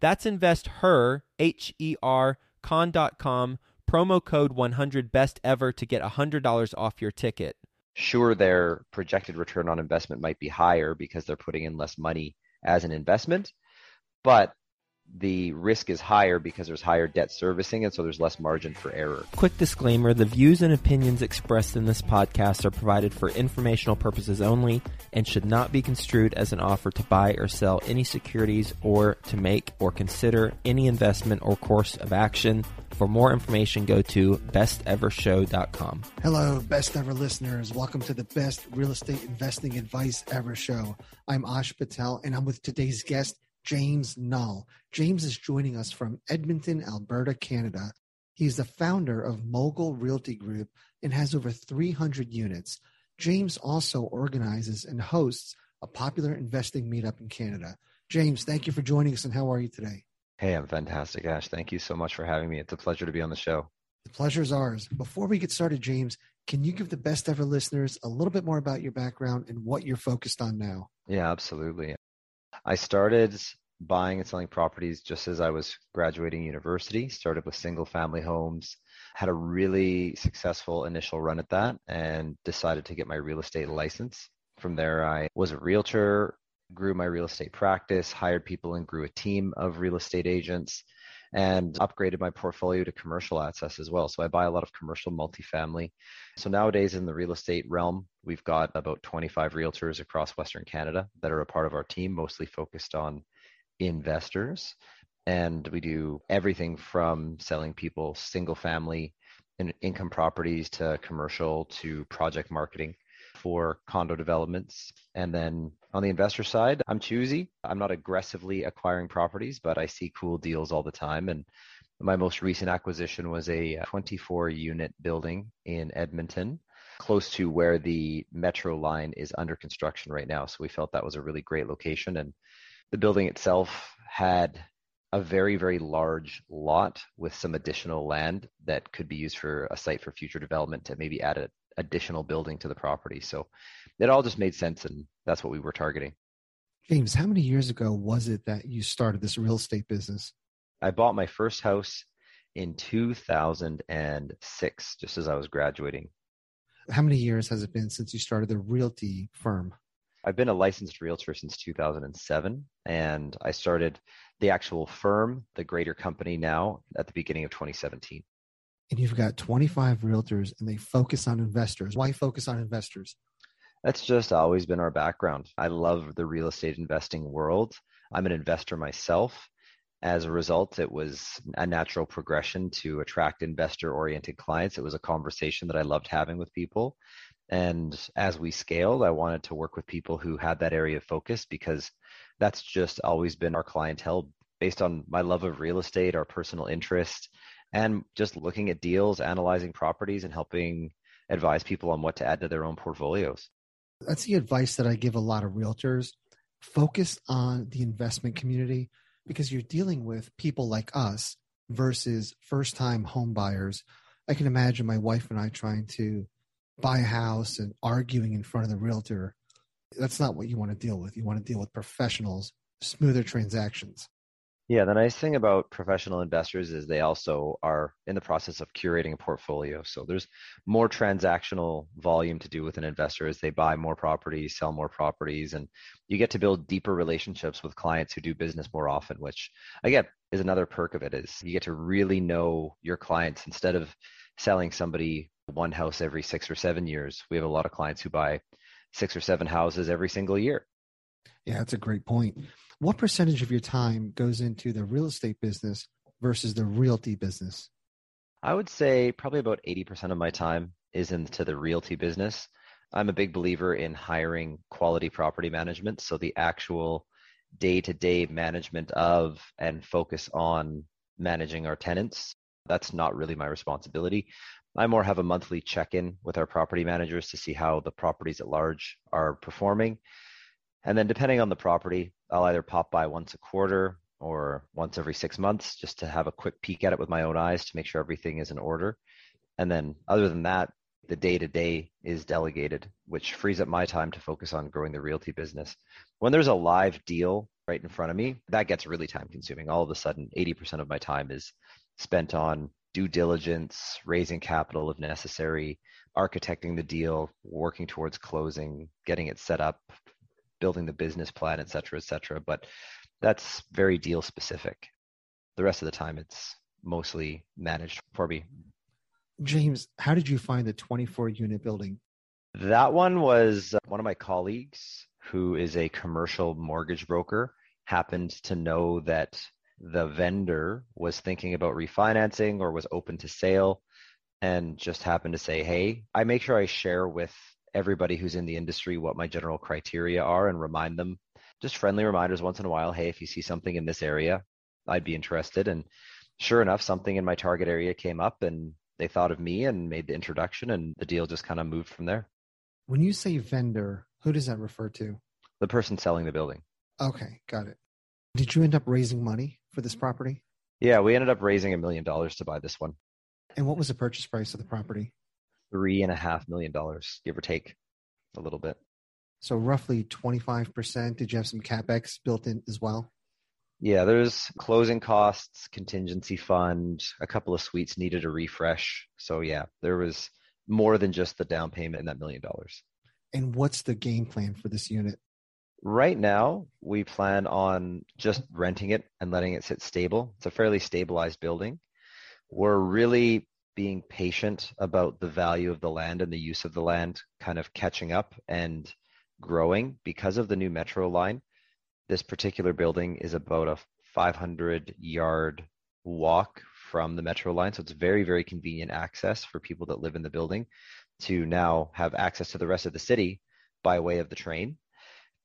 That's investher, H E R, con.com promo code 100 best ever to get $100 off your ticket. Sure, their projected return on investment might be higher because they're putting in less money as an investment, but the risk is higher because there's higher debt servicing and so there's less margin for error. Quick disclaimer the views and opinions expressed in this podcast are provided for informational purposes only and should not be construed as an offer to buy or sell any securities or to make or consider any investment or course of action. For more information, go to bestevershow.com. Hello, best ever listeners. Welcome to the best real estate investing advice ever show. I'm Ash Patel and I'm with today's guest, James Knull. James is joining us from Edmonton, Alberta, Canada. He is the founder of Mogul Realty Group and has over 300 units. James also organizes and hosts a popular investing meetup in Canada. James, thank you for joining us and how are you today? Hey, I'm fantastic, Ash. Thank you so much for having me. It's a pleasure to be on the show. The pleasure is ours. Before we get started, James, can you give the best ever listeners a little bit more about your background and what you're focused on now? Yeah, absolutely. I started buying and selling properties just as I was graduating university. Started with single family homes, had a really successful initial run at that, and decided to get my real estate license. From there, I was a realtor, grew my real estate practice, hired people, and grew a team of real estate agents. And upgraded my portfolio to commercial assets as well. So I buy a lot of commercial multifamily. So nowadays in the real estate realm, we've got about 25 realtors across Western Canada that are a part of our team, mostly focused on investors. And we do everything from selling people single family and income properties to commercial to project marketing for condo developments. And then on the investor side, I'm choosy. I'm not aggressively acquiring properties, but I see cool deals all the time. And my most recent acquisition was a 24 unit building in Edmonton, close to where the metro line is under construction right now. So we felt that was a really great location. And the building itself had a very, very large lot with some additional land that could be used for a site for future development to maybe add an additional building to the property. So it all just made sense, and that's what we were targeting. James, how many years ago was it that you started this real estate business? I bought my first house in 2006, just as I was graduating. How many years has it been since you started the realty firm? I've been a licensed realtor since 2007, and I started the actual firm, the greater company now, at the beginning of 2017. And you've got 25 realtors and they focus on investors. Why focus on investors? That's just always been our background. I love the real estate investing world. I'm an investor myself. As a result, it was a natural progression to attract investor oriented clients. It was a conversation that I loved having with people. And as we scaled, I wanted to work with people who had that area of focus because that's just always been our clientele based on my love of real estate, our personal interest, and just looking at deals, analyzing properties, and helping advise people on what to add to their own portfolios. That's the advice that I give a lot of realtors. Focus on the investment community because you're dealing with people like us versus first time home buyers. I can imagine my wife and I trying to buy a house and arguing in front of the realtor. That's not what you want to deal with. You want to deal with professionals, smoother transactions. Yeah, the nice thing about professional investors is they also are in the process of curating a portfolio. So there's more transactional volume to do with an investor as they buy more properties, sell more properties, and you get to build deeper relationships with clients who do business more often, which again is another perk of it is you get to really know your clients instead of selling somebody one house every six or seven years. We have a lot of clients who buy six or seven houses every single year. Yeah, that's a great point. What percentage of your time goes into the real estate business versus the realty business? I would say probably about 80% of my time is into the realty business. I'm a big believer in hiring quality property management. So the actual day to day management of and focus on managing our tenants, that's not really my responsibility. I more have a monthly check in with our property managers to see how the properties at large are performing. And then depending on the property, I'll either pop by once a quarter or once every six months just to have a quick peek at it with my own eyes to make sure everything is in order. And then, other than that, the day to day is delegated, which frees up my time to focus on growing the realty business. When there's a live deal right in front of me, that gets really time consuming. All of a sudden, 80% of my time is spent on due diligence, raising capital if necessary, architecting the deal, working towards closing, getting it set up, building the business plan, et cetera, et cetera. But that's very deal specific. The rest of the time, it's mostly managed for me. James, how did you find the 24 unit building? That one was uh, one of my colleagues who is a commercial mortgage broker happened to know that the vendor was thinking about refinancing or was open to sale and just happened to say, Hey, I make sure I share with everybody who's in the industry what my general criteria are and remind them just friendly reminders once in a while. Hey, if you see something in this area, I'd be interested. And sure enough, something in my target area came up and they thought of me and made the introduction and the deal just kind of moved from there. When you say vendor, who does that refer to? The person selling the building. Okay, got it. Did you end up raising money for this property? Yeah, we ended up raising a million dollars to buy this one. And what was the purchase price of the property? three and a half million dollars, give or take a little bit. So roughly 25%. Did you have some capex built in as well? Yeah, there's closing costs, contingency fund, a couple of suites needed a refresh. So yeah, there was more than just the down payment in that million dollars. And what's the game plan for this unit? Right now, we plan on just renting it and letting it sit stable. It's a fairly stabilized building. We're really being patient about the value of the land and the use of the land kind of catching up and growing because of the new metro line. This particular building is about a 500 yard walk from the metro line. So it's very, very convenient access for people that live in the building to now have access to the rest of the city by way of the train.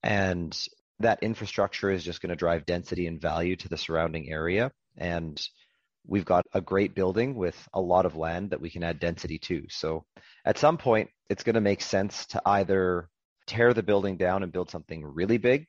And that infrastructure is just going to drive density and value to the surrounding area. And we've got a great building with a lot of land that we can add density to. So at some point, it's going to make sense to either tear the building down and build something really big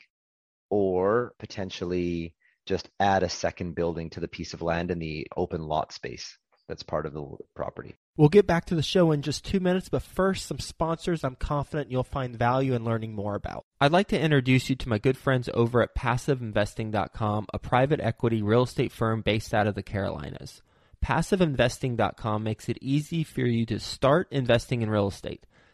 or potentially just add a second building to the piece of land in the open lot space that's part of the property. We'll get back to the show in just two minutes, but first, some sponsors I'm confident you'll find value in learning more about. I'd like to introduce you to my good friends over at PassiveInvesting.com, a private equity real estate firm based out of the Carolinas. PassiveInvesting.com makes it easy for you to start investing in real estate.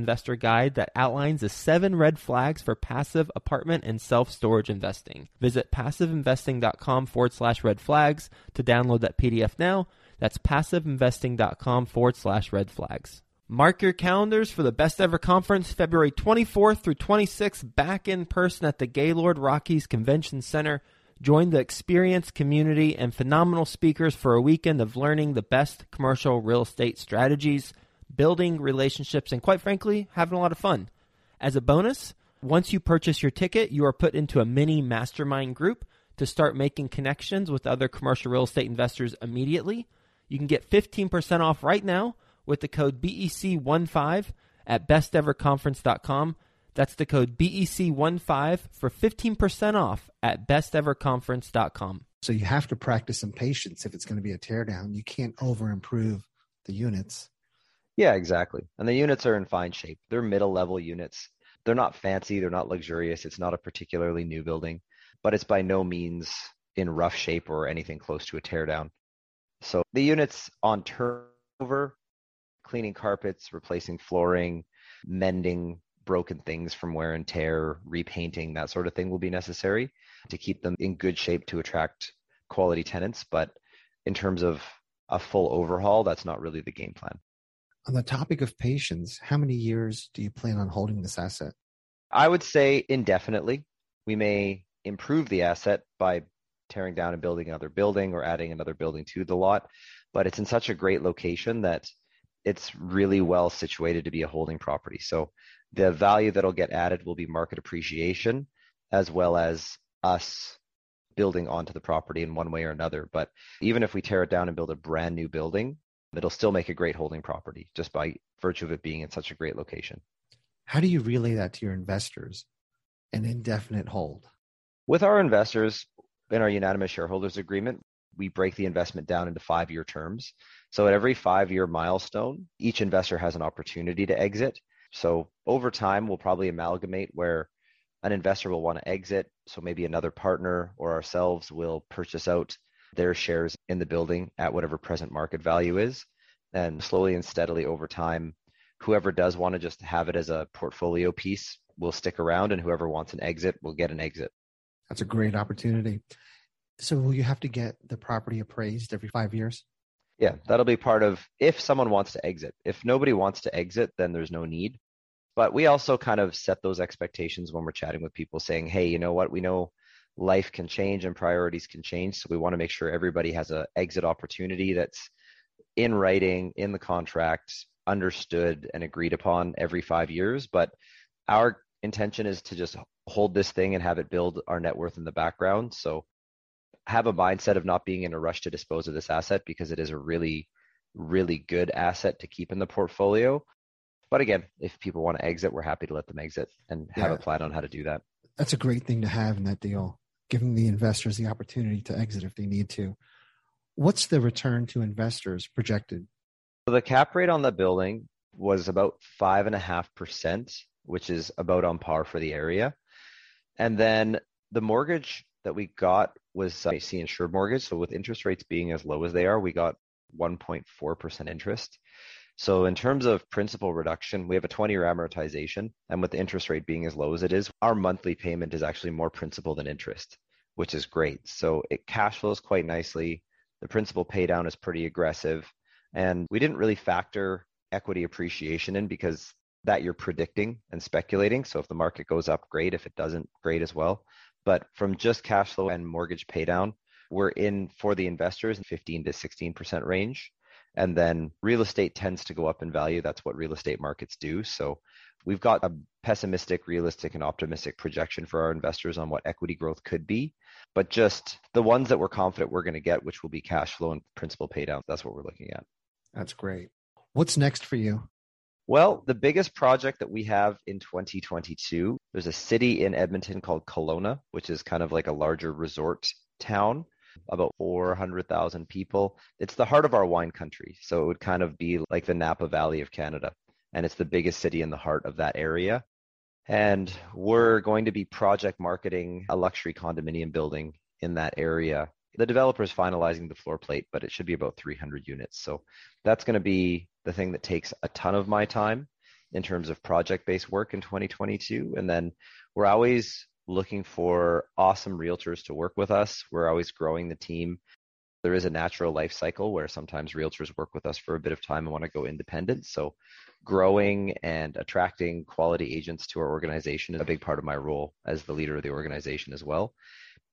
investor guide that outlines the seven red flags for passive apartment and self storage investing. Visit passiveinvesting.com forward slash red flags to download that PDF now. That's passiveinvesting.com forward slash red flags. Mark your calendars for the Best Ever Conference, February 24th through 26th, back in person at the Gaylord Rockies Convention Center. Join the experienced community and phenomenal speakers for a weekend of learning the best commercial real estate strategies building relationships, and quite frankly, having a lot of fun. As a bonus, once you purchase your ticket, you are put into a mini mastermind group to start making connections with other commercial real estate investors immediately. You can get 15% off right now with the code BEC15 at besteverconference.com. That's the code BEC15 for 15% off at besteverconference.com. So you have to practice some patience if it's going to be a teardown. You can't over improve the units. Yeah, exactly. And the units are in fine shape. They're middle level units. They're not fancy, they're not luxurious. It's not a particularly new building, but it's by no means in rough shape or anything close to a teardown. So the units on turnover, cleaning carpets, replacing flooring, mending broken things from wear and tear, repainting, that sort of thing will be necessary to keep them in good shape to attract quality tenants. But in terms of a full overhaul, that's not really the game plan. On the topic of patience, how many years do you plan on holding this asset? I would say indefinitely. We may improve the asset by tearing down and building another building or adding another building to the lot, but it's in such a great location that it's really well situated to be a holding property. So the value that'll get added will be market appreciation as well as us building onto the property in one way or another. But even if we tear it down and build a brand new building, it'll still make a great holding property just by virtue of it being in such a great location. How do you relay that to your investors? An indefinite hold. With our investors in our unanimous shareholders agreement, we break the investment down into five year terms. So at every five year milestone, each investor has an opportunity to exit. So over time, we'll probably amalgamate where an investor will want to exit. So maybe another partner or ourselves will purchase out their shares in the building at whatever present market value is. And slowly and steadily over time, whoever does want to just have it as a portfolio piece will stick around, and whoever wants an exit will get an exit. That's a great opportunity. So, will you have to get the property appraised every five years? Yeah, that'll be part of if someone wants to exit. If nobody wants to exit, then there's no need. But we also kind of set those expectations when we're chatting with people saying, hey, you know what? We know life can change and priorities can change. So we want to make sure everybody has an exit opportunity that's in writing, in the contract, understood and agreed upon every five years. But our intention is to just hold this thing and have it build our net worth in the background. So have a mindset of not being in a rush to dispose of this asset because it is a really, really good asset to keep in the portfolio. But again, if people want to exit, we're happy to let them exit and have yeah. a plan on how to do that. That's a great thing to have in that deal, giving the investors the opportunity to exit if they need to. What's the return to investors projected? So the cap rate on the building was about five and a half percent, which is about on par for the area. And then the mortgage that we got was a C insured mortgage. So with interest rates being as low as they are, we got 1.4% interest. So in terms of principal reduction, we have a 20 year amortization. And with the interest rate being as low as it is, our monthly payment is actually more principal than interest, which is great. So it cash flows quite nicely. The principal pay down is pretty aggressive. And we didn't really factor equity appreciation in because that you're predicting and speculating. So if the market goes up, great. If it doesn't, great as well. But from just cash flow and mortgage pay down, we're in for the investors 15 to 16% range. And then real estate tends to go up in value. That's what real estate markets do. So we've got a pessimistic, realistic, and optimistic projection for our investors on what equity growth could be. But just the ones that we're confident we're going to get, which will be cash flow and principal pay down, that's what we're looking at. That's great. What's next for you? Well, the biggest project that we have in 2022, there's a city in Edmonton called Kelowna, which is kind of like a larger resort town, about 400,000 people. It's the heart of our wine country. So it would kind of be like the Napa Valley of Canada. And it's the biggest city in the heart of that area. And we're going to be project marketing a luxury condominium building in that area the developer is finalizing the floor plate, but it should be about 300 units. So that's going to be the thing that takes a ton of my time in terms of project based work in 2022. And then we're always looking for awesome realtors to work with us. We're always growing the team. There is a natural life cycle where sometimes realtors work with us for a bit of time and want to go independent. So growing and attracting quality agents to our organization is a big part of my role as the leader of the organization as well.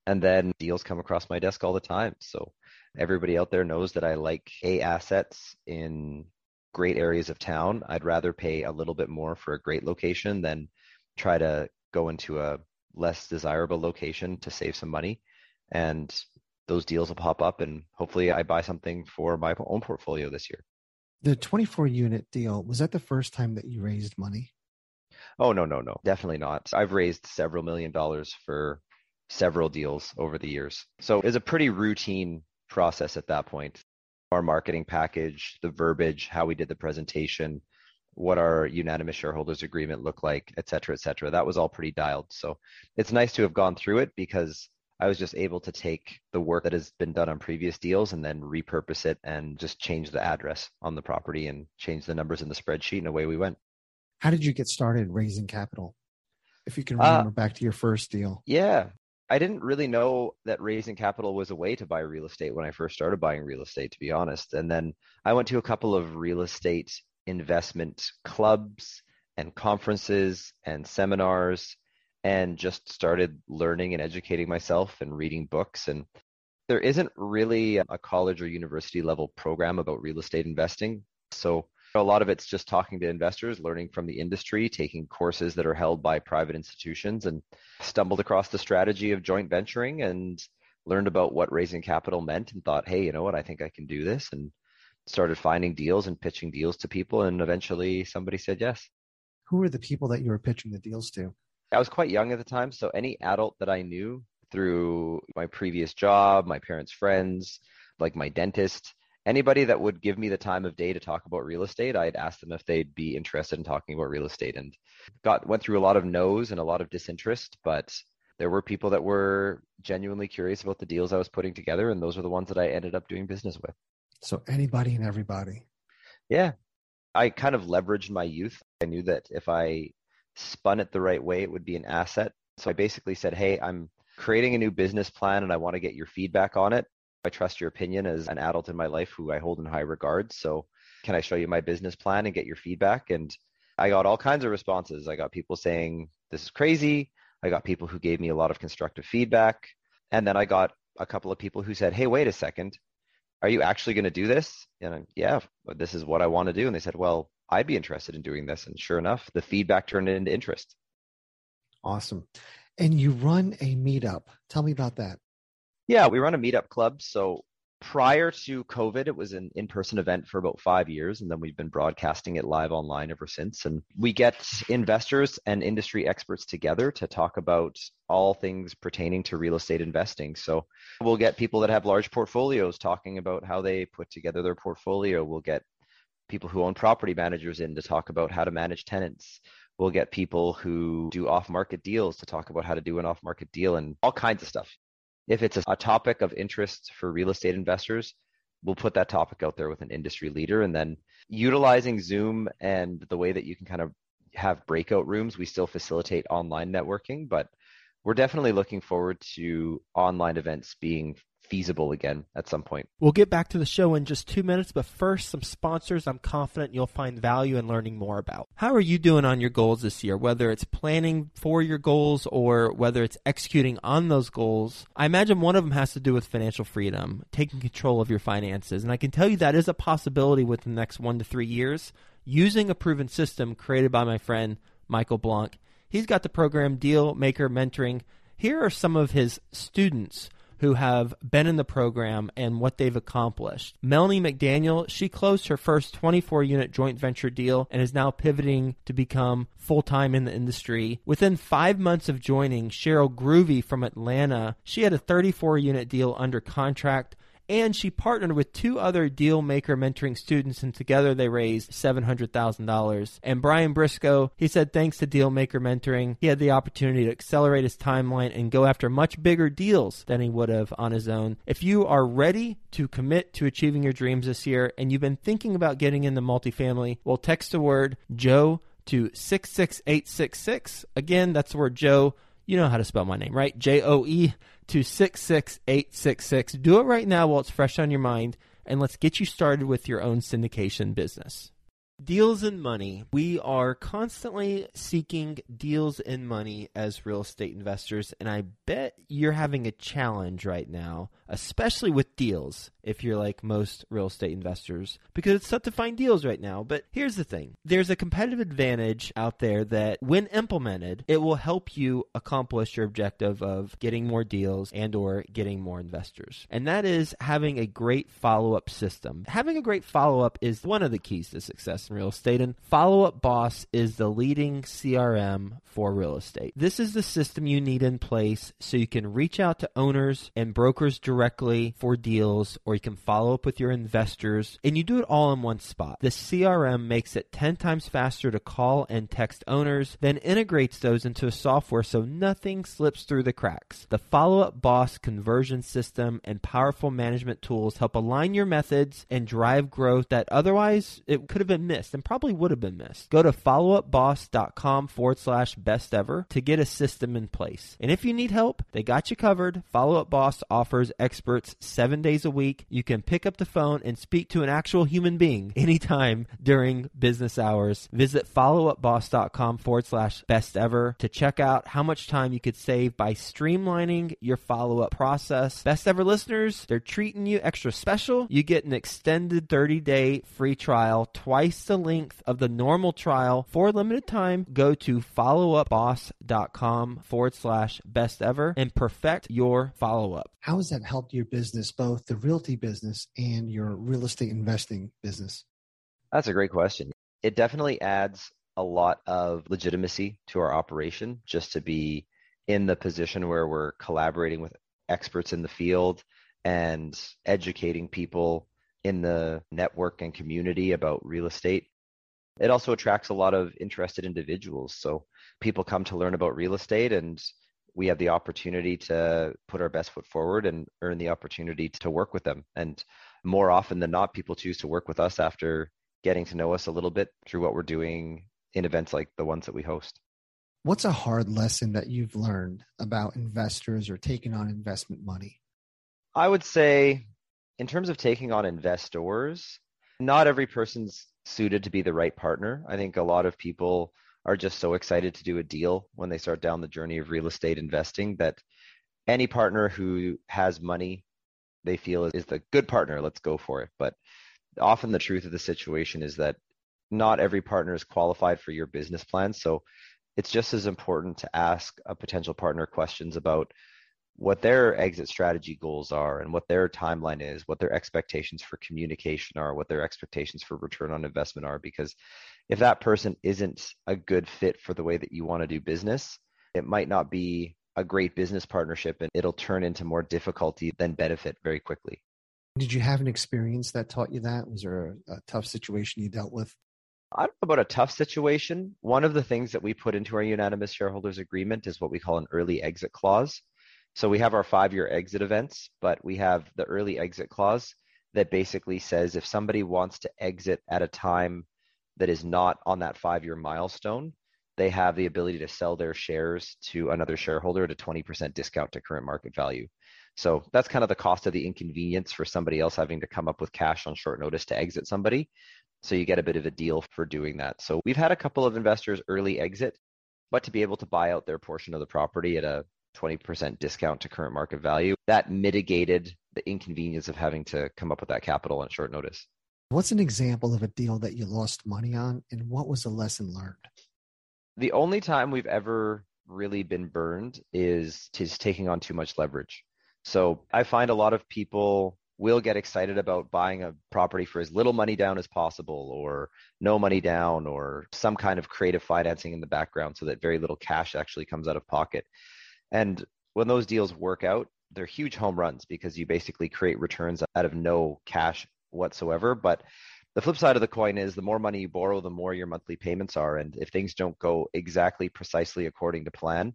And then deals come across my desk all the time. So everybody out there knows that I like A assets in great areas of town. I'd rather pay a little bit more for a great location than try to go into a less desirable location to save some money. and those deals will pop up and hopefully I buy something for my own portfolio this year. The 24 unit deal, was that the first time that you raised money? Oh, no, no, no, definitely not. I've raised several million dollars for several deals over the years. So it's a pretty routine process at that point. Our marketing package, the verbiage, how we did the presentation, what our unanimous shareholders agreement looked like, et cetera, et cetera. That was all pretty dialed. So it's nice to have gone through it because I was just able to take the work that has been done on previous deals and then repurpose it and just change the address on the property and change the numbers in the spreadsheet and away we went. How did you get started raising capital? If you can remember uh, back to your first deal. Yeah. I didn't really know that raising capital was a way to buy real estate when I first started buying real estate, to be honest. And then I went to a couple of real estate investment clubs and conferences and seminars and just started learning and educating myself and reading books. And there isn't really a college or university level program about real estate investing. So a lot of it's just talking to investors learning from the industry taking courses that are held by private institutions and stumbled across the strategy of joint venturing and learned about what raising capital meant and thought hey you know what? I think i can do this. And started finding deals and pitching deals to people and eventually somebody said yes who were the people that you were pitching the deals to I was quite young at the time, so any adult that I knew through my previous job, my parents' friends, like my dentist, anybody that would give me the time of day to talk about real estate, I'd ask them if they'd be interested in talking about real estate and got went through a lot of no's and a lot of disinterest, but there were people that were genuinely curious about the deals I was putting together and those are the ones that I ended up doing business with. So anybody and everybody. Yeah. I kind of leveraged my youth. I knew that if I spun it the right way, it would be an asset. So I basically said, Hey, I'm creating a new business plan and I want to get your feedback on it. I trust your opinion as an adult in my life who I hold in high regard. So can I show you my business plan and get your feedback? And I got all kinds of responses. I got people saying, This is crazy. I got people who gave me a lot of constructive feedback. And then I got a couple of people who said, Hey, wait a second. Are you actually going to do this? And I'm, yeah, this is what I want to do. And they said, Well, I'd be interested in doing this. And sure enough, the feedback turned into interest. Awesome. And you run a meetup. Tell me about that. Yeah, we run a meetup club. So prior to COVID, it was an in person event for about five years. And then we've been broadcasting it live online ever since. And we get investors and industry experts together to talk about all things pertaining to real estate investing. So we'll get people that have large portfolios talking about how they put together their portfolio. We'll get people who own property managers in to talk about how to manage tenants. We'll get people who do off market deals to talk about how to do an off market deal and all kinds of stuff. If it's a, topic of interest for real estate investors, we'll put that topic out there with an industry leader. And then utilizing Zoom and the way that you can kind of have breakout rooms, we still facilitate online networking, but we're definitely looking forward to online events being feasible again at some point. We'll get back to the show in just two minutes, but first, some sponsors I'm confident you'll find value in learning more about. How are you doing on your goals this year? Whether it's planning for your goals or whether it's executing on those goals, I imagine one of them has to do with financial freedom, taking control of your finances. And I can tell you that is a possibility within the next one to three years using a proven system created by my friend Michael Blank. He's got the program Deal Maker Mentoring. Here are some of his students who have been in the program and what they've accomplished. Melanie McDaniel, she closed her first 24 unit joint venture deal and is now pivoting to become full time in the industry. Within five months of joining, Cheryl Groovy from Atlanta, she had a 34 unit deal under contract and she partnered with two other deal maker mentoring students and together they raised $700,000. And Brian Briscoe, he said thanks to deal maker mentoring, he had the opportunity to accelerate his timeline and go after much bigger deals than he would have on his own. If you are ready to commit to achieving your dreams this year and you've been thinking about getting into multifamily, well text the word Joe to 66866. Again, that's the word Joe. You know how to spell my name, right? J O E to 66866. Do it right now while it's fresh on your mind, and let's get you started with your own syndication business. Deals and money. We are constantly seeking deals and money as real estate investors, and I bet you're having a challenge right now especially with deals if you're like most real estate investors, because it's tough to find deals right now. But here's the thing there's a competitive advantage out there that when implemented, it will help you accomplish your objective of getting more deals and or getting more investors. And that is having a great follow-up system. Having a great follow-up is one of the keys to success in real estate and Follow-up Boss is the leading CRM for real estate. This is the system you need in place so you can reach out to owners and brokers directly for deals or you can follow up with your investors and you do it all in one spot. The CRM makes it 10 times faster to call and text owners, then integrates those into a software so nothing slips through the cracks. The Follow Up Boss conversion system and powerful management tools help align your methods and drive growth that otherwise it could have been missed and probably would have been missed. Go to followupboss.com forward slash best ever to get a system in place. And if you need help, they got you covered. Follow Up Boss offers experts seven days a week you can pick up the phone and speak to an actual human being anytime during business hours. Visit followupboss.com forward slash best ever to check out how much time you could save by streamlining your follow up process. Best ever listeners, they're treating you extra special. You get an extended 30 day free trial, twice the length of the normal trial for a limited time. Go to followupboss.com forward slash best ever and perfect your follow up. How has that helped your business, both the realty business and your real estate investing business? That's a great question. It definitely adds a lot of legitimacy to our operation just to be in the position where we're collaborating with experts in the field and educating people in the network and community about real estate. It also attracts a lot of interested individuals. So people come to learn about real estate and we have the opportunity to put our best foot forward and earn the opportunity to work with them. And more often than not, people choose to work with us after getting to know us a little bit through what we're doing in events like the ones that we host. What's a hard lesson that you've learned about investors or taking on investment money? I would say, in terms of taking on investors, not every person's suited to be the right partner. I think a lot of people are just so excited to do a deal when they start down the journey of real estate investing that any partner who has money they feel is the good partner let's go for it. But often the truth of the situation is that not every partner is qualified for your business plan. So it's just as important to ask a potential partner questions about what their exit strategy goals are and what their timeline is, what their expectations for communication are, what their expectations for return on investment are. Because if that person isn't a good fit for the way that you want to do business, it might not be a great business partnership and it'll turn into more difficulty than benefit very quickly. Did you have an experience that taught you that? Was there a, a tough situation you dealt with? I don't know about a tough situation. One of the things that we put into our unanimous shareholders agreement is what we call an early exit clause. So we have our five year exit events, but we have the early exit clause that basically says if somebody wants to exit at a time that is not on that five year milestone, they have the ability to sell their shares to another shareholder at a 20% discount to current market value. So that's kind of the cost of the inconvenience for somebody else having to come up with cash on short notice to exit somebody. So you get a bit of a deal for doing that. So we've had a couple of investors early exit, but to be able to buy out their portion of the property at a 20% discount to current market value. That mitigated the inconvenience of having to come up with that capital on short notice. What's an example of a deal that you lost money on, and what was the lesson learned? The only time we've ever really been burned is just taking on too much leverage. So I find a lot of people will get excited about buying a property for as little money down as possible or no money down or some kind of creative financing in the background so that very little cash actually comes out of pocket. And when those deals work out, they're huge home runs because you basically create returns out of no cash whatsoever. But the flip side of the coin is the more money you borrow, the more your monthly payments are. And if things don't go exactly precisely according to plan,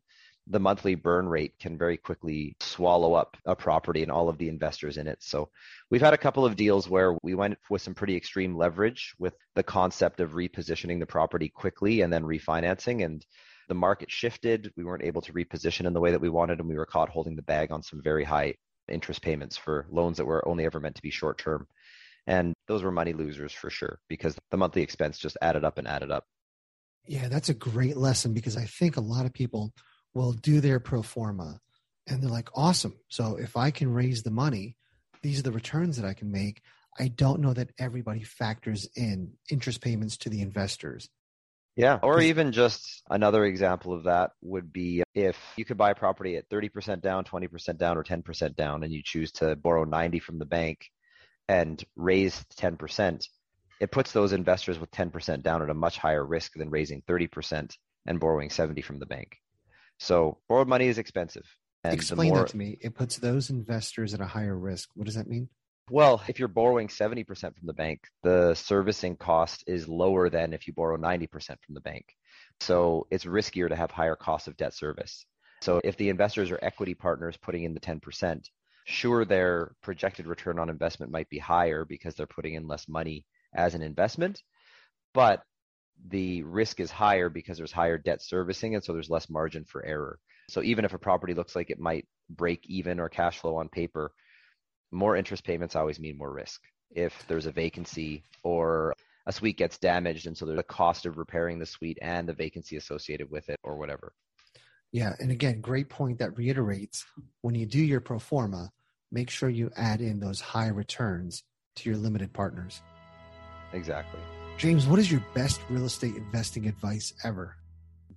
the monthly burn rate can very quickly swallow up a property and all of the investors in it. So we've had a couple of deals where we went with some pretty extreme leverage with the concept of repositioning the property quickly and then refinancing. And the market shifted. We weren't able to reposition in the way that we wanted, and we were caught holding the bag on some very high interest payments for loans that were only ever meant to be short term. And those were money losers for sure because the monthly expense just added up and added up. Yeah, that's a great lesson because I think a lot of people will do their pro forma And they're like, awesome. So if I can raise the money, these are the returns that I can make. I don't know that everybody factors in interest payments to the investors. Yeah. Or even just another example of that would be if you could buy a property at 30% down, 20% down, or 10% down, and you choose to borrow 90 from the bank and raise 10%, it puts those investors with 10% down at a much higher risk than raising 30% and borrowing 70 from the bank. So borrowed money is expensive. And Explain more, that to me. It puts those investors at a higher risk. What does that mean? Well, if you're borrowing 70% from the bank, the servicing cost is lower than if you borrow 90% from the bank. So it's riskier to have higher costs of debt service. So if the investors are equity partners putting in the 10%, sure, their projected return on investment might be higher because they're putting in less money as an investment, but the risk is higher because there's higher debt servicing and so there's less margin for error. So even if a property looks like it might break even or cash flow on paper, more interest payments always mean more risk. If there's a vacancy or a suite gets damaged and so there's a cost of repairing the suite and the vacancy associated with it or whatever. Yeah, and again, great point that reiterates when you do your pro forma, make sure you add in those high returns to your limited partners. Exactly. James, what is your best real estate investing advice ever?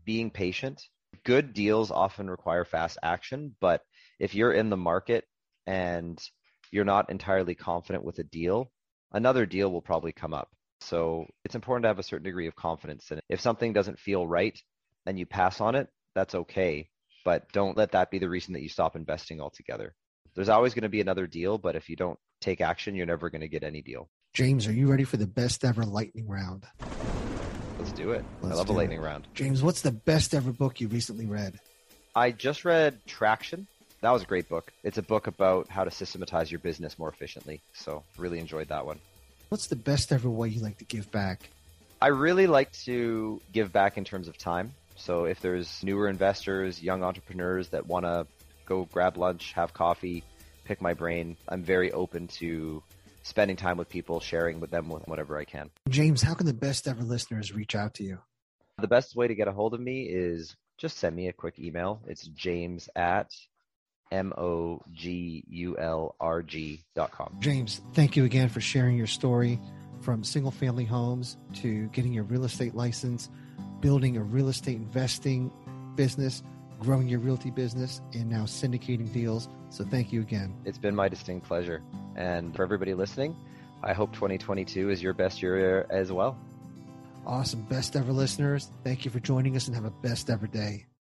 Being patient. Good deals often require fast action, but if you're in the market and you're not entirely confident with a deal, another deal will probably come up. So it's important to have a certain degree of confidence. And if something doesn't feel right and you pass on it, that's okay. But don't let that be the reason that you stop investing altogether. There's always going to be another deal, but if you don't take action, you're never going to get any deal. James, are you ready for the best ever lightning round? Let's do it. Let's I love a lightning it. round. James, what's the best ever book you recently read? I just read Traction that was a great book. It's a book about how to systematize your business more efficiently. So really enjoyed that one. What's the best ever way you like to give back? I really like to give back in terms of time. So if there's newer investors, young entrepreneurs that want to go grab lunch, have coffee, pick my brain, I'm very open to spending time with people, sharing with them whatever I can. James, how can the best ever listeners reach out to you? The best way to get a hold of me is just send me a quick email. It's james at M O G U L R G dot com. James, thank you again for sharing your story from single family homes to getting your real estate license, building a real estate investing business, growing your realty business, and now syndicating deals. So thank you again. It's been my distinct pleasure. And for everybody listening, I hope 2022 is your best year as well. Awesome. Best ever listeners. Thank you for joining us and have a best ever day.